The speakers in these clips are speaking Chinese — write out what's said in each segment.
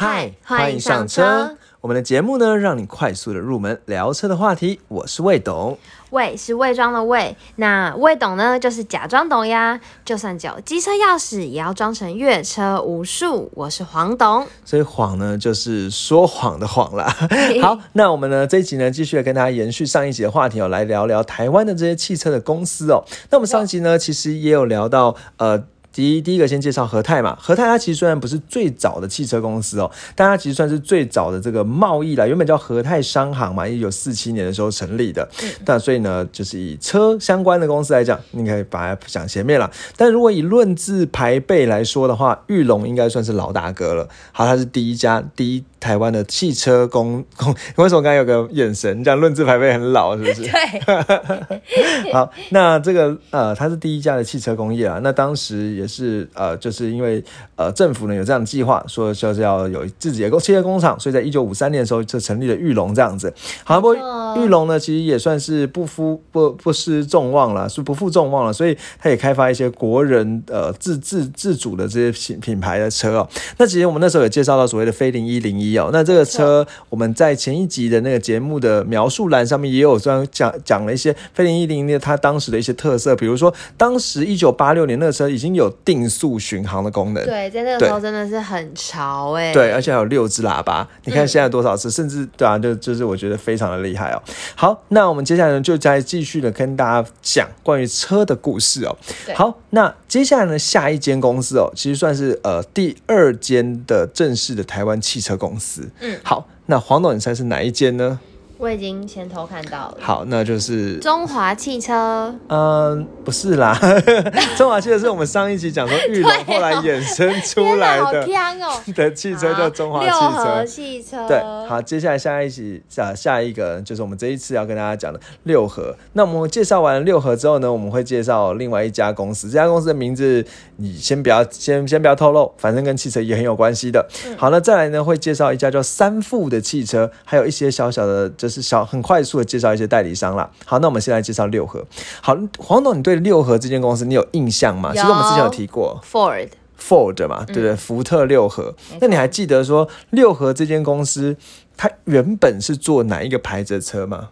嗨，欢迎上车。我们的节目呢，让你快速的入门聊车的话题。我是魏董，魏是伪装的魏，那魏董呢，就是假装懂呀。就算只有机车钥匙，也要装成越车无数。我是黄董，所以谎呢，就是说谎的谎啦。好，那我们呢这一集呢，继续跟大家延续上一集的话题哦，来聊聊台湾的这些汽车的公司哦。那我们上一集呢，其实也有聊到呃。第一，第一个先介绍和泰嘛。和泰它其实虽然不是最早的汽车公司哦，但它其实算是最早的这个贸易啦。原本叫和泰商行嘛，一九四七年的时候成立的。那所以呢，就是以车相关的公司来讲，你可以把它讲前面了。但如果以论字排辈来说的话，玉龙应该算是老大哥了。好，它是第一家第一。台湾的汽车工工，为什么刚才有个眼神，这样论资排辈很老，是不是？对。好，那这个呃，它是第一家的汽车工业啊。那当时也是呃，就是因为呃，政府呢有这样的计划，说就是要有自己的工汽车工厂，所以在一九五三年的时候就成立了玉龙这样子。好，不过玉龙呢，其实也算是不负不不失众望了，是不负众望了，所以它也开发一些国人呃自自自主的这些品品牌的车哦。那其实我们那时候也介绍到所谓的飞零一零一。那这个车，我们在前一集的那个节目的描述栏上面也有专讲讲了一些飞凌一零的它当时的一些特色，比如说当时一九八六年那个车已经有定速巡航的功能，对，在那个时候真的是很潮哎，对，而且还有六只喇叭，你看现在多少次，甚至对啊，就就是我觉得非常的厉害哦。好，那我们接下来呢，就再继续的跟大家讲关于车的故事哦。好，那接下来呢，下一间公司哦，其实算是呃第二间的正式的台湾汽车公司。司，嗯，好，那黄董，你猜是哪一间呢？我已经先偷看到了。好，那就是中华汽车。嗯，不是啦，中华汽车是我们上一集讲说玉龙后来衍生出来的 的汽车叫中华汽车汽车。对，好，接下来下一集下下一个就是我们这一次要跟大家讲的六合。那我们介绍完六合之后呢，我们会介绍另外一家公司。这家公司的名字你先不要先先不要透露，反正跟汽车也很有关系的。好，那再来呢会介绍一家叫三富的汽车，还有一些小小的就。是小很快速的介绍一些代理商啦。好，那我们先来介绍六合。好，黄董，你对六合这间公司你有印象吗？其实我们之前有提过 Ford，Ford 嘛，对不对？福特六合。那你还记得说六合这间公司它原本是做哪一个牌子的车吗？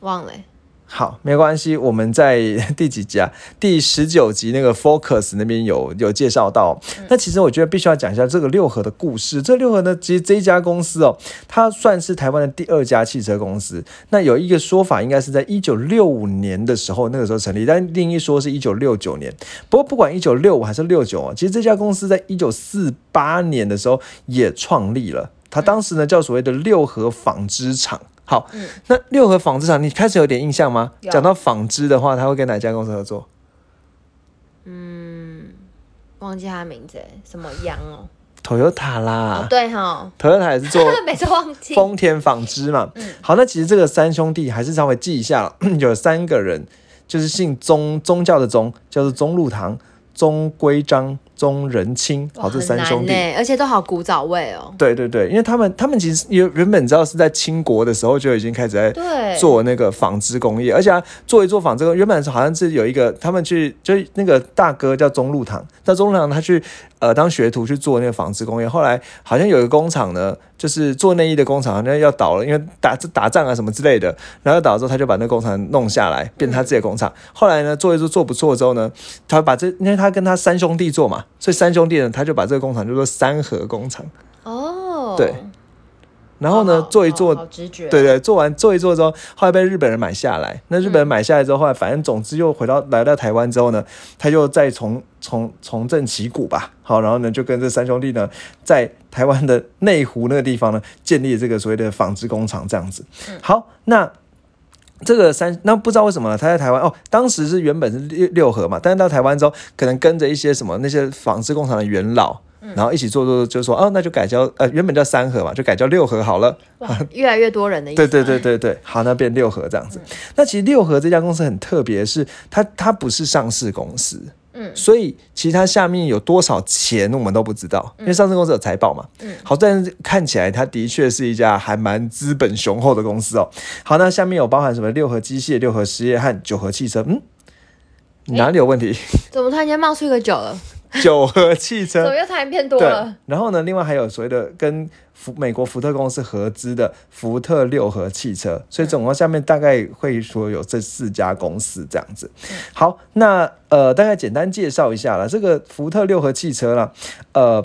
忘了。好，没关系，我们在第几集啊？第十九集那个 Focus 那边有有介绍到。那其实我觉得必须要讲一下这个六合的故事。这六合呢，其实这一家公司哦，它算是台湾的第二家汽车公司。那有一个说法，应该是在一九六五年的时候，那个时候成立，但另一说是一九六九年。不过不管一九六五还是六九啊，其实这家公司在一九四八年的时候也创立了。它当时呢叫所谓的六合纺织厂。好，那六合纺织厂，你开始有点印象吗？讲到纺织的话，他会跟哪家公司合作？嗯，忘记他名字，什么羊哦，Toyota 啦，对哈，Toyota 也是做，每次忘记丰田纺织嘛。嗯，好，那其实这个三兄弟还是稍微记一下，有三个人，就是姓宗，宗教的宗，叫做宗禄堂、宗规章。宗仁清，好，这三兄弟，而且都好古早味哦。对对对，因为他们他们其实原原本知道是在清国的时候就已经开始在做那个纺织工业，而且做一做纺织工，原本是好像是有一个他们去，就那个大哥叫钟路堂，在中路堂他去呃当学徒去做那个纺织工业，后来好像有一个工厂呢，就是做内衣的工厂，好像要倒了，因为打打仗啊什么之类的，然后倒了之后他就把那工厂弄下来，变成他自己的工厂。后来呢，做一做做不错之后呢，他把这因为他跟他三兄弟做嘛。所以三兄弟呢，他就把这个工厂叫做三和工厂。哦，对。然后呢，做一做，对对，做完做一做之后，后来被日本人买下来。那日本人买下来之后，后来反正总之又回到来到台湾之后呢，他又再重重重振旗鼓吧。好，然后呢，就跟这三兄弟呢，在台湾的内湖那个地方呢，建立这个所谓的纺织工厂，这样子。好，那。这个三那不知道为什么他在台湾哦，当时是原本是六六合嘛，但是到台湾之后，可能跟着一些什么那些纺织工厂的元老，然后一起做做，就说哦，那就改叫呃原本叫三合嘛，就改叫六合好了。越来越多人的意思。对对对对对，好，那变六合这样子。那其实六合这家公司很特别，是它它不是上市公司。嗯，所以其他下面有多少钱我们都不知道，因为上市公司有财报嘛。嗯，好，但是看起来它的确是一家还蛮资本雄厚的公司哦。好，那下面有包含什么六合机械、六合实业和九合汽车？嗯，哪里有问题？怎么突然间冒出一个九了？九合汽车 怎么。又突然变多了？，然后呢，另外还有所谓的跟福美国福特公司合资的福特六合汽车，所以总共下面大概会说有这四家公司这样子。好，那呃，大概简单介绍一下了，这个福特六合汽车啦，呃。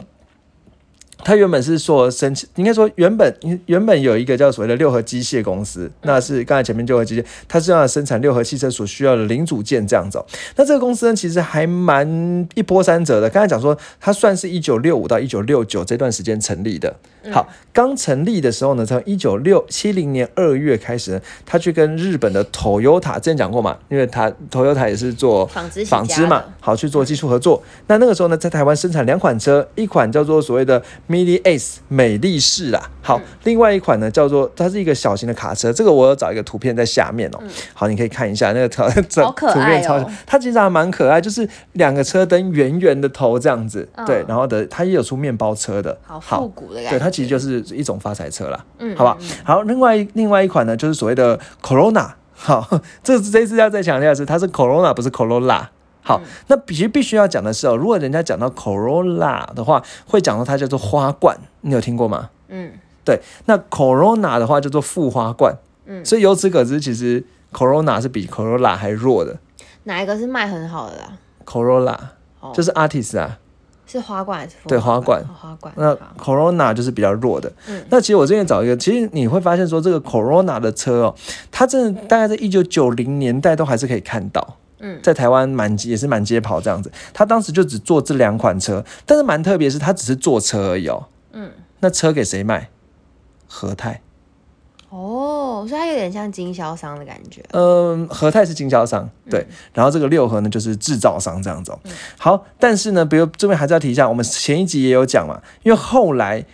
它原本是说生，应该说原本原本有一个叫所谓的六合机械公司，那是刚才前面六合机械，它是要生产六合汽车所需要的零组件这样子、那这个公司呢，其实还蛮一波三折的。刚才讲说，它算是一九六五到一九六九这段时间成立的。好，刚成立的时候呢，从一九六七零年二月开始呢，他去跟日本的 Toyota 之前讲过嘛，因为他 Toyota 也是做纺织纺织嘛，好去做技术合作。那那个时候呢，在台湾生产两款车，一款叫做所谓的 Mini Ace 美丽士啦，好，另外一款呢叫做它是一个小型的卡车，这个我有找一个图片在下面哦，好，你可以看一下那个图，这好可爱哦。图片超，它其实还蛮可爱，就是两个车灯圆圆的头这样子，嗯。对，然后的它也有出面包车的，好复古的感觉。对，它其实就是一种发财车啦，嗯好吧。好，另外另外一款呢，就是所谓的 Corona，好，这这一次要再强调的是，它是 Corona，不是 Corolla。好，嗯那必须必须要讲的是哦，如果人家讲到 Corolla 的话，会讲到它叫做花冠，你有听过吗？嗯，对，那 Corona 的话叫做副花冠，嗯所以由此可知，其实 Corona 是比 Corolla 还弱的哪一个是卖很好的啦？，Corolla 哦就是 Artist 啊，是花冠还是副对花冠哦花冠。那 Corona 就是比较弱的。嗯那其实我之前找一个，其实你会发现说，这个 Corona 的车哦，它真的大概在一九九零年代都还是可以看到。嗯在台湾满也是满街跑这样子，他当时就只做这两款车，但是蛮特别，是他只是做车而已哦。嗯，那车给谁卖？和泰，哦，所以它有点像经销商的感觉。嗯，和泰是经销商，对，然后这个六合呢就是制造商这样子、哦。好，但是呢，比如这边还是要提一下，我们前一集也有讲嘛，因为后来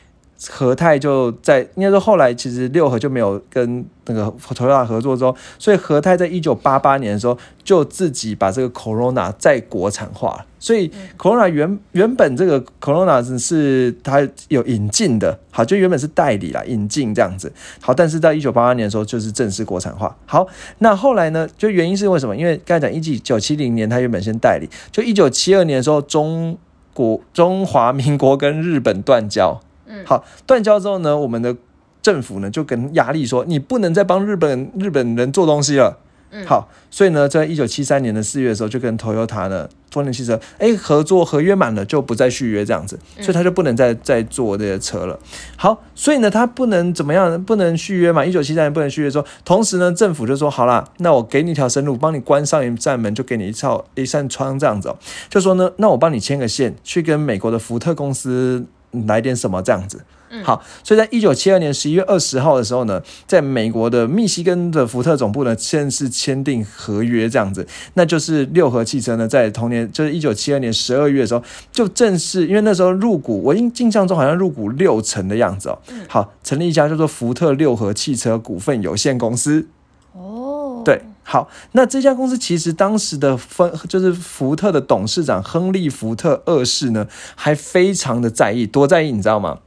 和泰就在应该说后来其实六合就没有跟那个 Toyota 合作之后，所以和泰在一九八八年的时候就自己把这个 Corona 再国产化了。所以 Corona 原原本这个 Corona 是是它有引进的，好，就原本是代理啦，引进这样子。好，但是在一九八八年的时候就是正式国产化。好，那后来呢？就原因是为什么？因为刚才讲一九七零年它原本先代理，就一九七二年的时候中国中华民国跟日本断交。嗯好，断交之后呢，我们的政府呢就跟压力说，你不能再帮日本日本人做东西了。嗯好，所以呢，在一九七三年的四月的时候，就跟 Toyota 呢，丰田汽车，哎，合作合约满了就不再续约这样子，所以他就不能再再做这些车了。好，所以呢，他不能怎么样，不能续约嘛。一九七三年不能续约，说，同时呢，政府就说好啦，那我给你一条生路，帮你关上一扇门，就给你一套一扇窗这样子哦。就说呢，那我帮你牵个线，去跟美国的福特公司来点什么这样子。好，所以在一九七二年十一月二十号的时候呢，在美国的密西根的福特总部呢，正式签订合约，这样子，那就是六合汽车呢，在同年就是一九七二年十二月的时候，就正式，因为那时候入股，我印印象中好像入股六成的样子哦。好，成立一家叫做福特六合汽车股份有限公司。哦，对，好，那这家公司其实当时的分就是福特的董事长亨利·福特二世呢，还非常的在意，多在意，你知道吗？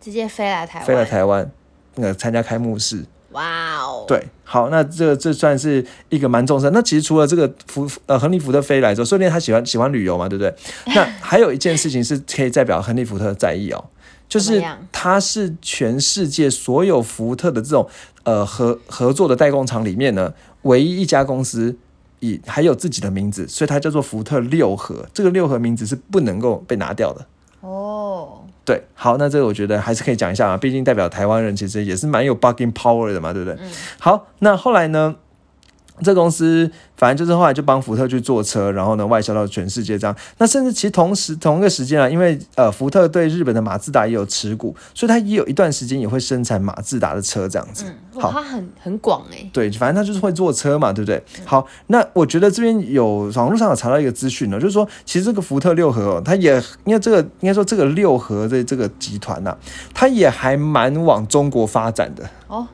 直接飞来台湾，飞来台湾，那个参加开幕式。哇哦，，对，好，那这个这算是一个蛮重视。那其实除了这个福呃亨利福特飞来之后，说不定他喜欢喜欢旅游嘛，对不对？那 还有一件事情是可以代表亨利福特的在意哦，就是他是全世界所有福特的这种呃合合作的代工厂里面呢，唯一一家公司。以还有自己的名字，所以它叫做福特六合。这个六合名字是不能够被拿掉的。哦，对，好，那这个我觉得还是可以讲一下啊，毕竟代表台湾人其实也是蛮有 bugging power 的嘛，对不对？好，那后来呢，这公司反正就是后来就帮福特去做车，然后呢外销到全世界这样。那甚至其实同时同一个时间啊，因为呃福特对日本的马自达也有持股，所以它也有一段时间也会生产马自达的车这样子。嗯，好它很很广哎，对，反正他就是会做车嘛，对不对？好，那我觉得这边有网络上有查到一个资讯呢，就是说，其实这个福特六合、哦，它也因为这个应该说这个六合的这个集团呐、啊，它也还蛮往中国发展的。哦，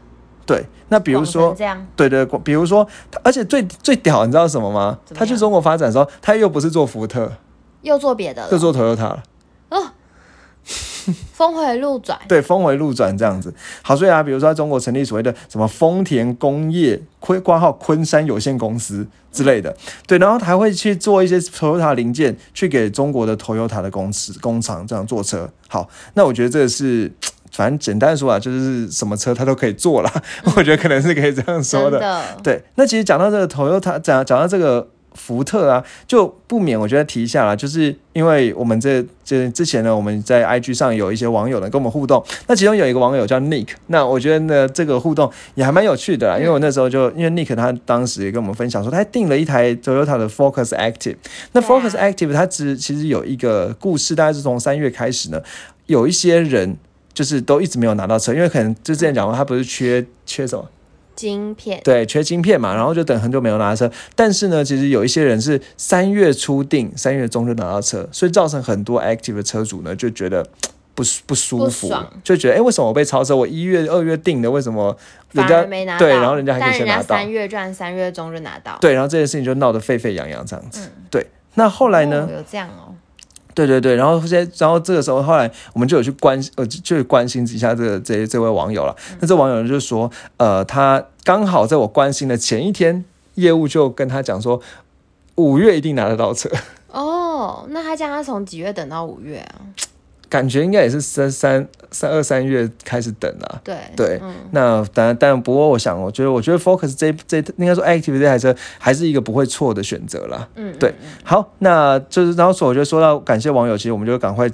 对，那比如广说成，这样，对对，比如说，它而且最最屌，你知道什么吗？他去中国发展的时候，他又不是做福特，又做别的了，又做 Toyota 了。哦，峰回路转，对，峰回路转这样子。好，所以啊，比如说在中国成立所谓的什么丰田工业昆挂号昆山有限公司之类的，对，然后还会去做一些 Toyota 零件，去给中国的 Toyota 的公司工厂这样做车。好，那我觉得这个是。反正简单说啊，就是什么车他都可以坐了，我觉得可能是可以这样说的。的，对，那其实讲到这个 Toyota，讲讲到这个福特啊，就不免我觉得提一下啦，就是因为我们这这之前呢，我们在 IG 上有一些网友呢跟我们互动，那其中有一个网友叫 Nick，那我觉得呢这个互动也还蛮有趣的啦，因为我那时候就因为 Nick 他当时也跟我们分享说，他订了一台 Toyota 的 Focus Active，那 Focus Active 它只其实有一个故事，大概是从三月开始呢，有一些人。就是都一直没有拿到车，因为可能就之前讲过，他不是缺缺什么晶片，对，缺晶片嘛，然后就等很久没有拿到车。但是呢，其实有一些人是三月初定，三月中就拿到车，所以造成很多 active 的车主呢就觉得不不舒服，就觉得哎，为什么我被超车？我一月、二月定的，为什么人家没拿到？对，然后人家还可以先拿到，三月赚，三月中就拿到。对，然后这件事情就闹得沸沸扬扬这样子。对，那后来呢？有这样哦。对对对，然后这些，然后这个时候，后来我们就有去关，呃，就关心一下这个这这位网友了。那这网友就说，呃，他刚好在我关心的前一天，业务就跟他讲说，五月一定拿得到车。哦，那他将他从几月等到五月啊？感觉应该也是三三三二三月开始等啊。对对，那当然，但不过我想，我觉得，我觉得 Focus 这这应该说 Active 这台车还是一个不会错的选择啦。嗯，对。好，那就是然后说，我觉得说到感谢网友，其实我们就赶快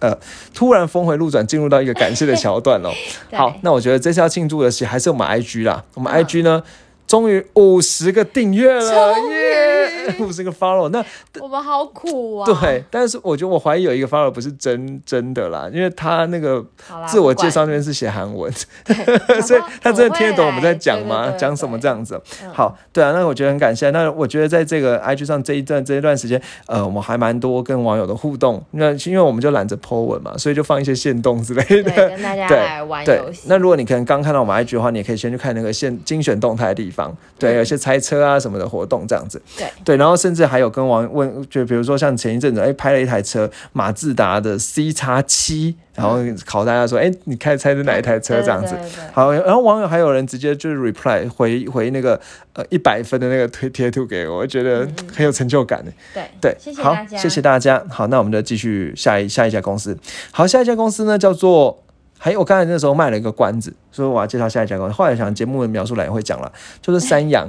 呃，突然峰回路转，进入到一个感谢的桥段 了。好，那我觉得这次要庆祝的是还是我们 IG 啦，我们 IG 呢。终于五十个订阅了，耶！五十个 follow，那 我们好苦啊。对，但是我觉得我怀疑有一个 follow 不是真真的啦，因为他那个自我介绍那边是写韩文，所以他真的听得懂我们在讲吗？讲什么这样子？好，对啊，那我觉得很感谢。那我觉得在这个 IG 上这一段这一段时间，呃，我们还蛮多跟网友的互动。那因为我们就懒着 po 文嘛，所以就放一些线动之类的，跟大家来玩游戏。那如果你可能刚看到我们 IG 的话，你也可以先去看那个线精选动态的地方。对，有些猜车啊什么的活动这样子，对对，然后甚至还有跟网问，就比如说像前一阵子，哎，拍了一台车，马自达的 C 叉七，然后考大家说，哎，你开猜是哪一台车这样子？好，然后网友还有人直接就是 reply 回回那个呃一百分的那个推贴图给我，我觉得很有成就感的。对对，好，谢谢大家。好，那我们就继续下一下一家公司。好，下一家公司呢叫做。还有，我刚才那时候卖了一个关子，所以我要介绍下一家公司。后来想节目的描述栏也会讲了，就是三洋。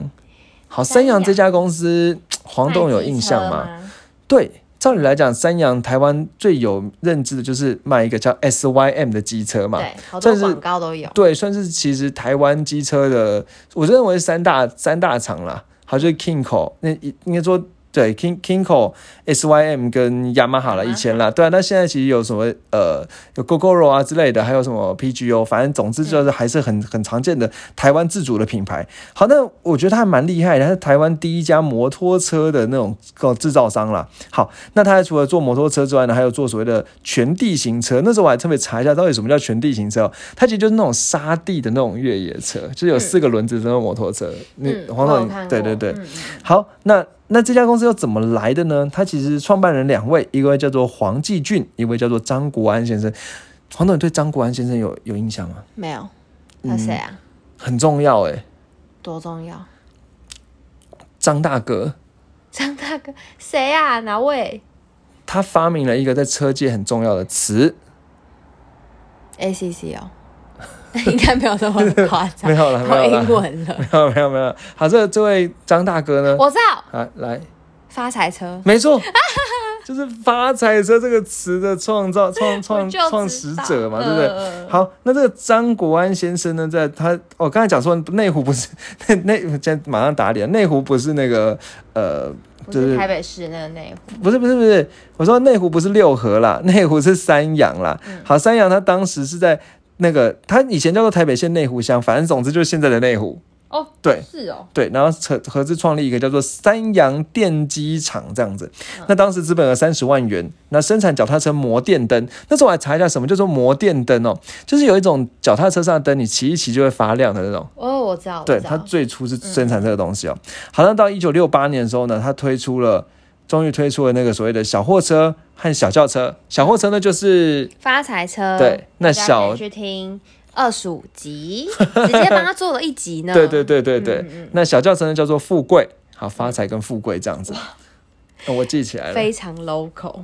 好，三洋这家公司，黄董有印象吗？对，照理来讲，三洋台湾最有认知的就是卖一个叫 SYM 的机车嘛，对，好多广告都有。对，算是其实台湾机车的，我认为三大三大厂啦，好，就是 Kingco，那应该说。对，King Kingco S Y M 跟雅马哈了以前啦，对啊，那现在其实有什么呃，有 GoGoRo 啊之类的，还有什么 P G O，反正总之就是还是很很常见的台湾自主的品牌。好，那我觉得它还蛮厉害，的，它是台湾第一家摩托车的那种个制造商啦。好，那它除了做摩托车之外呢，还有做所谓的全地形车。那时候我还特别查一下，到底什么叫全地形车？它其实就是那种沙地的那种越野车，就是有四个轮子的那种摩托车。嗯，黄总，对对对，好，那。那这家公司又怎么来的呢？它其实创办人两位，一位叫做黄继俊，一位叫做张国安先生。黄总，你对张国安先生有有印象吗？没有，他谁啊？很重要哎，多重要？张大哥。张大哥，谁啊？哪位？他发明了一个在车界很重要的词，ACC 哦。应该没有这么夸张，没有了，没有英文了，没有没有没有。好，这这位张大哥呢？我知道。啊，来，发财车，没错，就是发财车这个词的创造 创创创始者嘛，对不对？好，那这个张国安先生呢，在他我刚才讲说内湖不是内内，现在马上打脸，内湖不是那个呃，就是台北市那个内湖，不是不是不是，我说内湖不是六合啦，内湖是三阳啦。好，三阳他当时是在。那个他以前叫做台北县内湖乡，反正总之就是现在的内湖哦。对，是哦。对，然后合合资创立一个叫做三洋电机厂这样子。那当时资本额三十万元，那生产脚踏车摩电灯。那时候我还查一下什么叫做摩电灯哦，就是有一种脚踏车上的灯，你骑一骑就会发亮的那种。哦，我知道。对，它最初是生产这个东西哦。好像到一九六八年的时候呢，它推出了。终于推出了那个所谓的小货车和小轿车。小货车呢，就是发财车，对那小去听二十五集，直接帮他做了一集呢。对对对对对，嗯那小轿车呢叫做富贵，好发财跟富贵这样子。呃我记起来了，非常 local。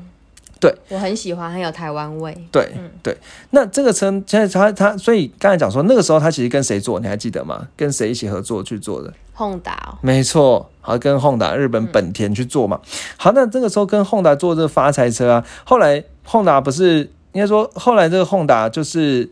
对，我很喜欢，很有台湾味。对对。那这个车现在他他，所以刚才讲说那个时候他其实跟谁做，你还记得吗？跟谁一起合作去做的？轰打哦，没错，好，跟 Honda 日本本田去做嘛。好，那这个时候跟 Honda 做这个发财车啊，后来 Honda 不是应该说后来这个 Honda 就是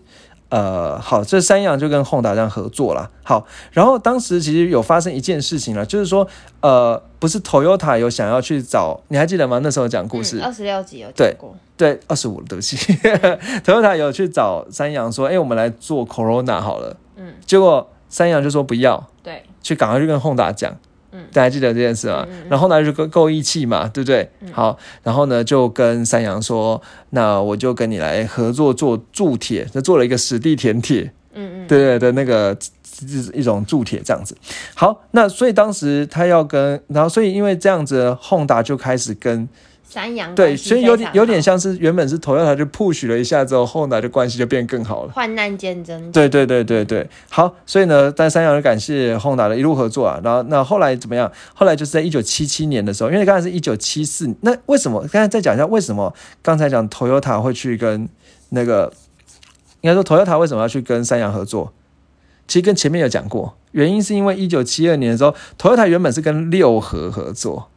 呃，好，这三洋就跟 Honda 这样合作了。好，然后当时其实有发生一件事情了，就是说呃，不是 Toyota 有想要去找，你还记得吗？那时候讲故事，二十六集有对讲过。对，二十五了，对不起，Toyota 有去找三洋说，哎、我们来做 Corona 好了。嗯，结果三洋就说不要，对，去赶快去跟 Honda 讲。嗯大家记得这件事吗？然后 Honda 就够够义气嘛，对不对？嗯好，然后呢就跟三洋说，那我就跟你来合作做铸铁，就做了一个史地填铁，嗯嗯，对对的那个一种铸铁这样子。好，那所以当时他要跟，然后所以因为这样子，Honda 就开始跟山羊对，所以有点有点像是原本是 Toyota 就 push 了一下之后，Honda 就关系就变更好了。患难见真。对对对对对，好，所以呢，但三洋就感谢 Honda 的一路合作啊。然后那后来怎么样？后来就是在一九七七年的时候，因为刚才是一九七四，那为什么？刚才再讲一下为什么刚才讲 Toyota 会去跟那个，应该说 Toyota 为什么要去跟三洋合作？其实跟前面有讲过，原因是因为一九七二年的时候，Toyota 原本是跟六合合作，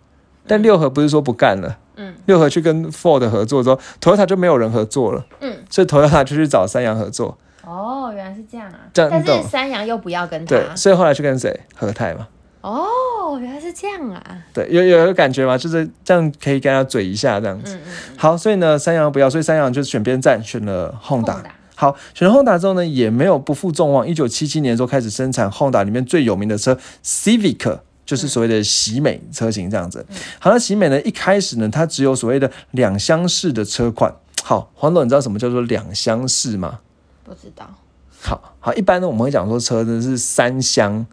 但六合不是说不干了。嗯六合去跟 Ford 合作之后，Toyota 就没有人合作了，嗯，所以 Toyota 就去找三洋合作，哦，原来是这样啊。但是三羊又不要跟对，他。所以后来去跟谁？和泰嘛，哦，原来是这样啊。对，有有有感觉吗？就是这样可以跟他嘴一下这样子。嗯嗯，好，所以呢，三洋不要，所以三洋就选边站，选了 Honda。Honda 好，选了 Honda 之后呢，也没有不负众望，一九七七年的时候开始生产 Honda 里面最有名的车 Civic。就是所谓的喜美车型这样子。好，那喜美呢，一开始呢，它只有所谓的两厢式的车款。好，黄总，你知道什么叫做两厢式吗？不知道。好好，一般呢我们会讲说车呢是三厢，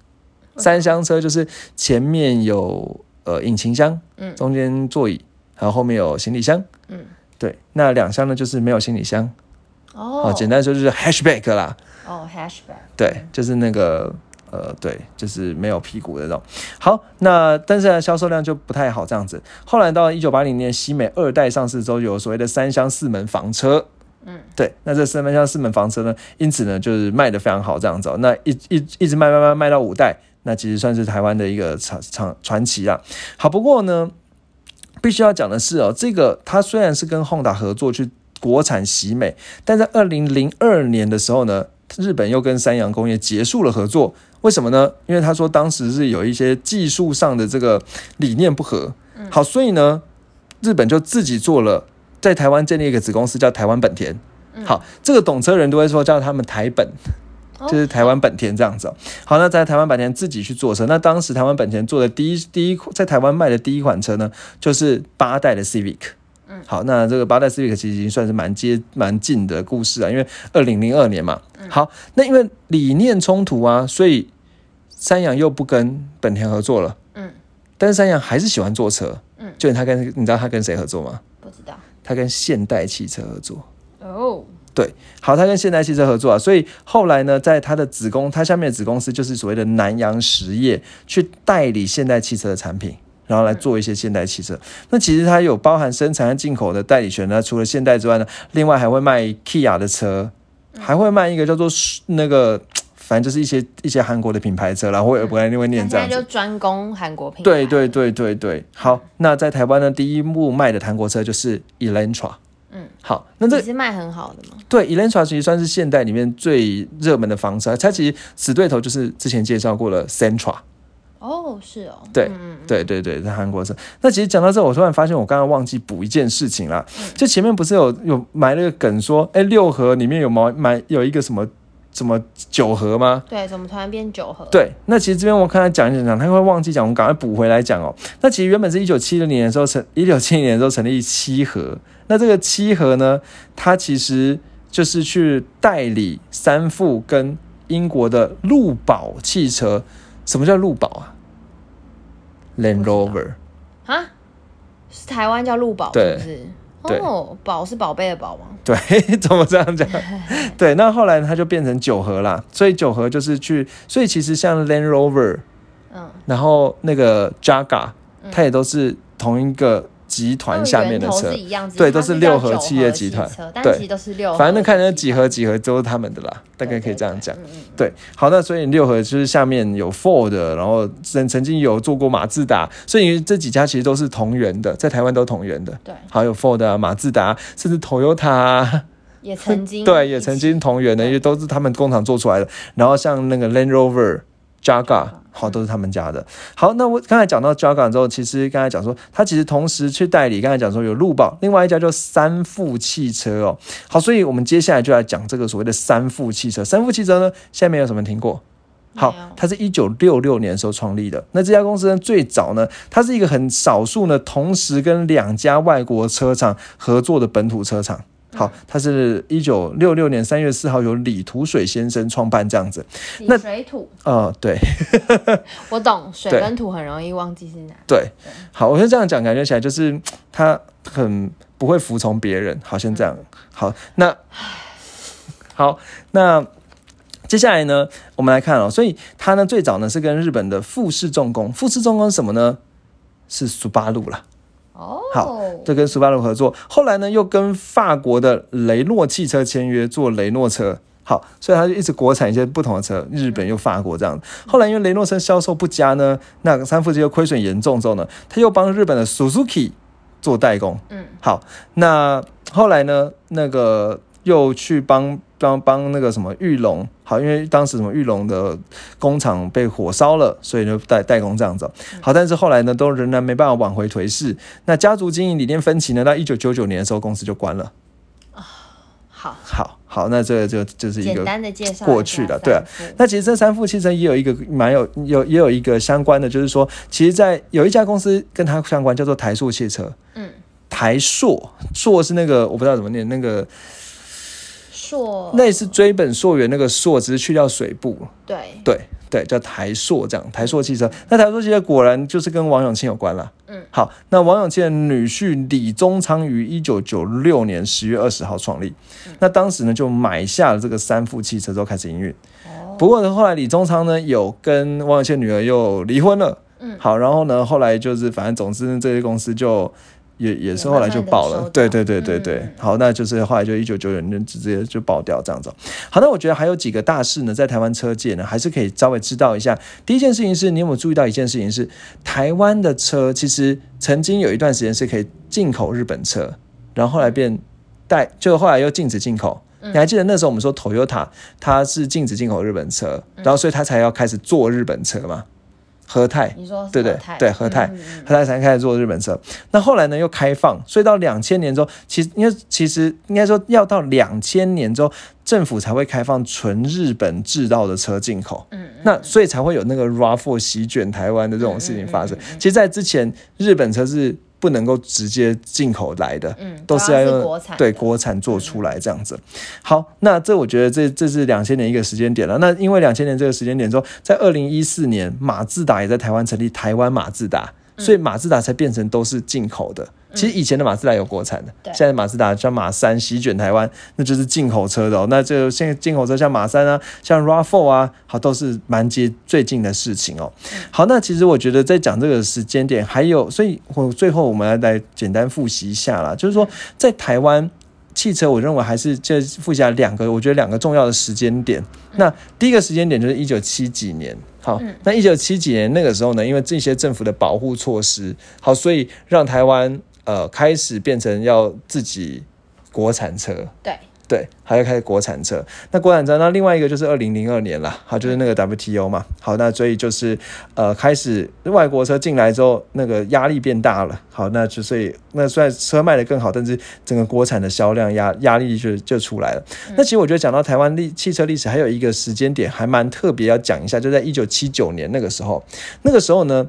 三厢车就是前面有呃引擎箱，嗯中间座椅，然后后面有行李箱，嗯，对。那两厢呢就是没有行李箱，哦好，简单说就是 hatchback 啦，哦，hatchback。对，就是那个呃，对，就是没有屁股的那种。好，那但是呢销售量就不太好这样子。后来到一九八零年西美二代上市之后，有所谓的三厢四门房车。嗯，对，那这三厢四门房车呢，因此呢就是卖的非常好这样子、哦。那一一一直卖卖卖卖到五代，那其实算是台湾的一个传传传奇啦。好，不过呢，必须要讲的是哦，这个它虽然是跟 Honda 合作去国产喜美，但在二零零二年的时候呢，日本又跟三洋工业结束了合作。为什么呢？因为他说当时是有一些技术上的这个理念不合。好，所以呢，日本就自己做了，在台湾建立一个子公司叫台湾本田。好，这个懂车人都会说叫他们台本。哦就是台湾本田这样子、哦。好，那在台湾本田自己去做车，那当时台湾本田做的第一第一在台湾卖的第一款车呢，就是八代的 Civic。嗯，好，那这个八代 Civic 其实已经算是蛮接蛮近的故事啊，因为二零零二年嘛。好，那因为理念冲突啊，所以三洋又不跟本田合作了。嗯，但是三洋还是喜欢坐车。嗯，就他跟你知道他跟谁合作吗？不知道。他跟现代汽车合作。哦，对，好，他跟现代汽车合作啊，所以后来呢，在他的子公，他下面的子公司就是所谓的南洋实业，去代理现代汽车的产品，然后来做一些现代汽车。那其实它有包含生产和进口的代理权呢，除了现代之外呢，另外还会卖 Kia 的车，还会卖一个叫做那个，反正就是一些一些韩国的品牌车啦，或者不然就会念这样子在就。专攻韩国品牌。对对对对对，好，那在台湾呢，第一幕卖的韩国车就是 Elantra。嗯，好，那这也是卖很好的嘛。对，Elantra 其实算是现代里面最热门的房车，它其实死对头就是之前介绍过了 Sentra。哦，是哦。对嗯，对对对，在韩国车。那其实讲到这，我突然发现我刚刚忘记补一件事情啦。就前面不是有有埋了个梗说，哎，六合里面有买买有一个什么什么九盒吗？对，怎么突然变九盒？，对，那其实这边我看他讲一讲，他会忘记讲，我们赶快补回来讲哦。那其实原本是一九七零年的时候成，一九七零年的时候成立七盒。那这个七盒呢，它其实就是去代理三富跟英国的路宝汽车。什么叫路宝啊？Land Rover。啊，是台湾叫路宝，是对不是？对哦，宝是宝贝的宝吗？对，怎么这样讲？对，那后来它就变成九合啦，所以九合就是去，所以其实像 Land Rover，嗯，然后那个 Jaga，它也都是同一个集团下面的车对都是六合企业集团对都是六合，反正看那几何几何都是他们的啦，大概可以这样讲。对，好，那所以六合就是下面有 Ford，然后曾曾经有做过马自达，所以这几家其实都是同源的，在台湾都同源的。对，还有 Ford 啊、马自达，甚至 Toyota 啊，也曾经 对，也曾经同源的，因为都是他们工厂做出来的。然后像那个 Land Rover、Jaga，好，都是他们家的。好，那我刚才讲到 Jaga 之后，其实刚才讲说，他其实同时去代理，刚才讲说有路宝，另外一家叫三富汽车哦。好，所以我们接下来就来讲这个所谓的三富汽车。三富汽车呢，下面有什么听过？好，它是一九六六年的时候创立的。那这家公司呢，最早呢，它是一个很少数呢，同时跟两家外国车厂合作的本土车厂。好，它是一九六六年三月四号由李土水先生创办这样子。那水土，呃，对 我懂，水跟土很容易忘记是哪。对，好，我就这样讲，感觉起来就是嗯他很不会服从别人。好，先这样。好，那好，那接下来呢，我们来看哦，所以他呢最早呢是跟日本的富士重工，富士重工是什么呢？是苏巴路啦。哦，好这跟斯巴鲁合作，后来呢又跟法国的雷诺汽车签约做雷诺车。好，所以他就一直国产一些不同的车，日本又法国这样。后来因为雷诺车销售不佳呢，那三富机又亏损严重之后呢，他又帮日本的 Suzuki 做代工。嗯，好，那后来呢，那个又去帮帮帮那个什么玉龙，好，因为当时什么玉龙的工厂被火烧了，所以就代代工这样子。好，但是后来呢，都仍然没办法挽回颓势。那家族经营理念分歧呢，到一九九九年的时候，公司就关了。好，好好，那这个就就是一个简单的介绍过去了对啊那其实这三副汽车也有一个蛮有有也有一个相关的，就是说，其实，在有一家公司跟它相关，叫做台塑汽车。嗯，台塑，塑是那个我不知道怎么念，那个硕类似追本溯源那个溯，只是去掉水部。对，对对，叫台塑这样，台塑汽车。那台塑汽车果然就是跟王永庆有关了。嗯，好，那王永庆的女婿李宗昌于一九九六年十月二十号创立，那当时呢就买下了这个三富汽车之后开始营运。哦，不过呢，后来李宗昌呢有跟王永庆女儿又离婚了。嗯好，然后呢，后来就是反正总之这些公司就也也是后来就爆了对对对对对。嗯好，那就是后来就一九九九年直接就爆掉这样子。好，那我觉得还有几个大事呢，在台湾车界呢，还是可以稍微知道一下。第一件事情是你有没有注意到一件事情是，台湾的车其实曾经有一段时间是可以进口日本车，然后后来变带，就后来又禁止进口。嗯你还记得那时候我们说 Toyota 它是禁止进口日本车，然后所以它才要开始做日本车嘛？和泰你说是对对对和泰和泰才开始做日本车。那后来呢又开放，所以到两千年之后，其实因为其实应该说要到两千年之后，政府才会开放纯日本制造的车进口。嗯，那所以才会有那个 RAV4 席卷台湾的这种事情发生。其实，在之前日本车是不能够直接进口来的，嗯，都是要用国产对国产做出来这样子。好，那这我觉得这这是两千年一个时间点了。那因为两千年这个时间点之后，在二零一四年马自达也在台湾成立台湾马自达，所以马自达才变成都是进口的。其实以前的马自达有国产的，对现在马自达像马三席卷台湾，那就是进口车的哦。那这现在进口车像马三啊，像 RAV4 啊，好都是蛮接最近的事情哦。好，那其实我觉得在讲这个时间点，还有，所以我最后我们要来简单复习一下啦，就是说在台湾。汽车，我认为还是这复习下两个，我觉得两个重要的时间点。那第一个时间点就是一九七几年，好，那一九七几年那个时候呢，因为这些政府的保护措施，好，所以让台湾呃开始变成要自己国产车，对，对，还要开始国产车。那国产车，那另外一个就是二零零二年啦，好，就是那个 WTO 嘛。好，那所以就是呃，开始外国车进来之后，那个压力变大了。好，那就所以那虽然车卖的更好，但是整个国产的销量压压力就就出来了。那其实我觉得讲到台湾历汽车历史，还有一个时间点还蛮特别要讲一下，就在一九七九年那个时候，那个时候呢。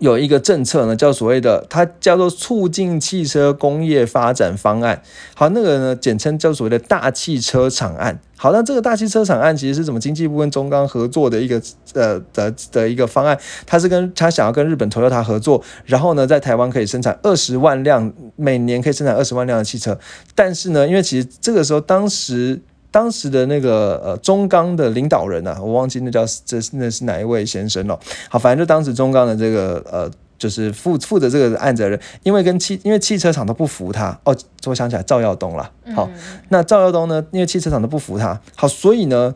有一个政策呢，叫所谓的它叫做促进汽车工业发展方案。好，那个呢简称叫所谓的大汽车厂案。好，那这个大汽车厂案其实是怎么经济部跟中钢合作的一个呃的的一个方案，它是跟它想要跟日本 Toyota 合作，然后呢在台湾可以生产二十万辆，每年可以生产二十万辆的汽车。但是呢，因为其实这个时候当时。当时的那个呃中钢的领导人呢、啊，我忘记那叫这那是哪一位先生了。好，反正就当时中钢的这个呃，就是负负责这个案子的人，因为跟汽因为汽车厂都不服他哦，我想起来赵耀东了。好，那赵耀东呢，因为汽车厂都不服他，好，所以呢。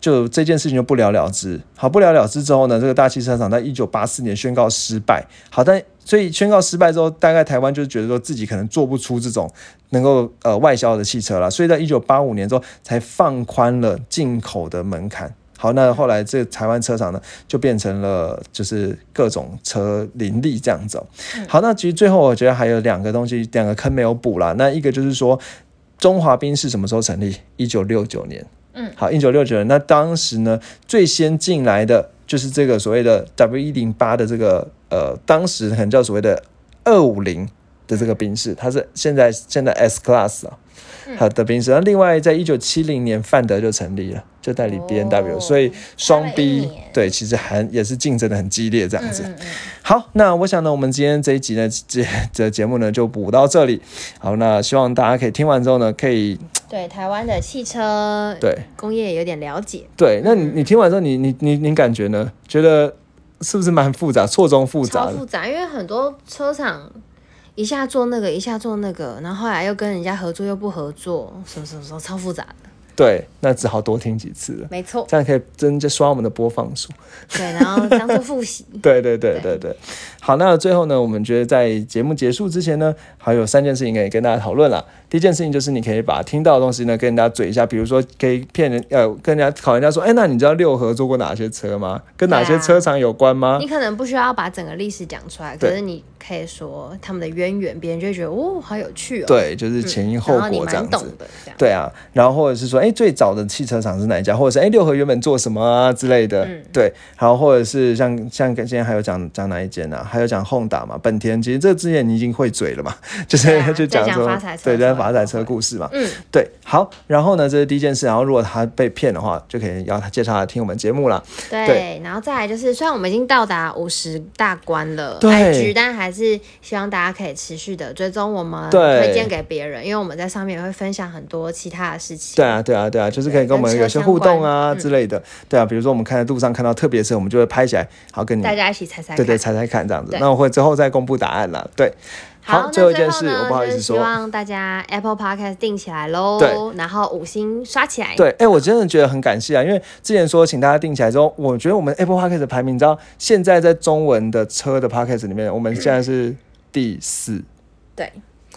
就这件事情就不了了之，好不了了之之后呢，这个大汽车厂在一九八四年宣告失败，好，但所以宣告失败之后，大概台湾就是觉得说自己可能做不出这种能够呃外销的汽车了，所以在一九八五年之后才放宽了进口的门槛。好，那后来这台湾车厂呢就变成了就是各种车林立这样子。好，那其实最后我觉得还有两个东西，两个坑没有补啦。那一个就是说中华兵是什么时候成立？一九六九年。嗯，好，一九六九年，那当时呢，最先进来的就是这个所谓的 W 一零八的这个呃，当时可能叫所谓的二五零。的这个宾士，它是现在现在 S Class 啊，好的宾士。那另外，在一九七零年，范德就成立了，就代理 B N W，、哦所以双 B 年对，其实还也是竞争的很激烈这样子。嗯嗯好，那我想呢，我们今天这一集呢，这这节目呢就补到这里。好，那希望大家可以听完之后呢，可以 对台湾的汽车对工业有点了解。对，那你你听完之后，你你你你感觉呢？觉得是不是蛮复杂，错综复杂复杂，因为很多车厂一下做那个，一下做那个，然后后来又跟人家合作又不合作，什么什么什么，超复杂的。对，那只好多听几次了，没错，这样可以增加刷我们的播放数。对，然后当做复习。对对对对对，好，那最后呢，我们觉得在节目结束之前呢，还有三件事情可以跟大家讨论啦。第一件事情就是你可以把听到的东西呢跟人家嘴一下，比如说可以骗人，呃，跟人家考人家说，哎，那你知道六合做过哪些车吗？跟哪些车厂有关吗？你可能不需要把整个历史讲出来，可是你可以说他们的渊源，别人就会觉得哦，好有趣哦。对，就是前因后果这样懂的，这样。对啊，然后或者是说，哎，最早的汽车厂是哪一家，或者是哎六合原本做什么啊之类的，嗯。对，然后或者是像像今天还有讲讲哪一间啊，还有讲 Honda 嘛，本田，其实这之前你已经会嘴了嘛，就是、啊 就讲说在讲发财车对，的时候在发财车故事嘛，嗯，对，好，然后呢，这是第一件事，然后如果他被骗的话，就可以要他介绍来听我们节目啦，对，对。然后再来就是，虽然我们已经到达五十大关了对，IG，但还是希望大家可以持续的追踪我们，对。推荐给别人，因为我们在上面也会分享很多其他的事情。对啊，对啊，对啊，就是可以跟我们有些互动啊之类的，对啊，比如说我们看在路上看到特别车，我们就会拍起来，好跟你大家一起猜猜看。对对猜猜看这样子，那我会之后再公布答案啦，对。好，最后一件事，我不好意思说希，望大家 Apple Podcast 定起来喽，对，然后五星刷起来。对，哎、我真的觉得很感谢啊，因为之前说请大家定起来之后，我觉得我们 Apple Podcast 的排名，你知道现在在中文的车的 Podcast 里面，我们现在是第四，对，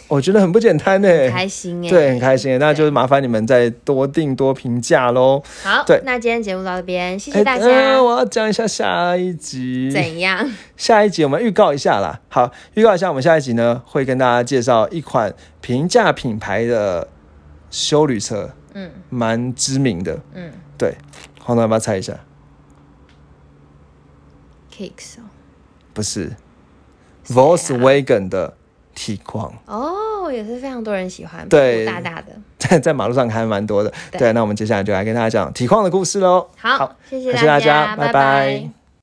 我觉得很不简单呢、开心哎，对，很开心，那就是麻烦你们再多订多评价喽。好，对那今天节目到这边，谢哎谢大家。呃我要讲一下下一集，怎样？下一集我们预告一下啦。好，预告一下，我们下一集呢会跟大家介绍一款平价品牌的修旅车，嗯蛮知名的。嗯对，黄总要不要猜一下？，Kicks 不是，Volkswagen 的体况，哦，也是非常多人喜欢，对大大的。在在马路上还蛮多的。对对，那我们接下来就来跟大家讲体况的故事喽。好，谢谢大家，拜拜拜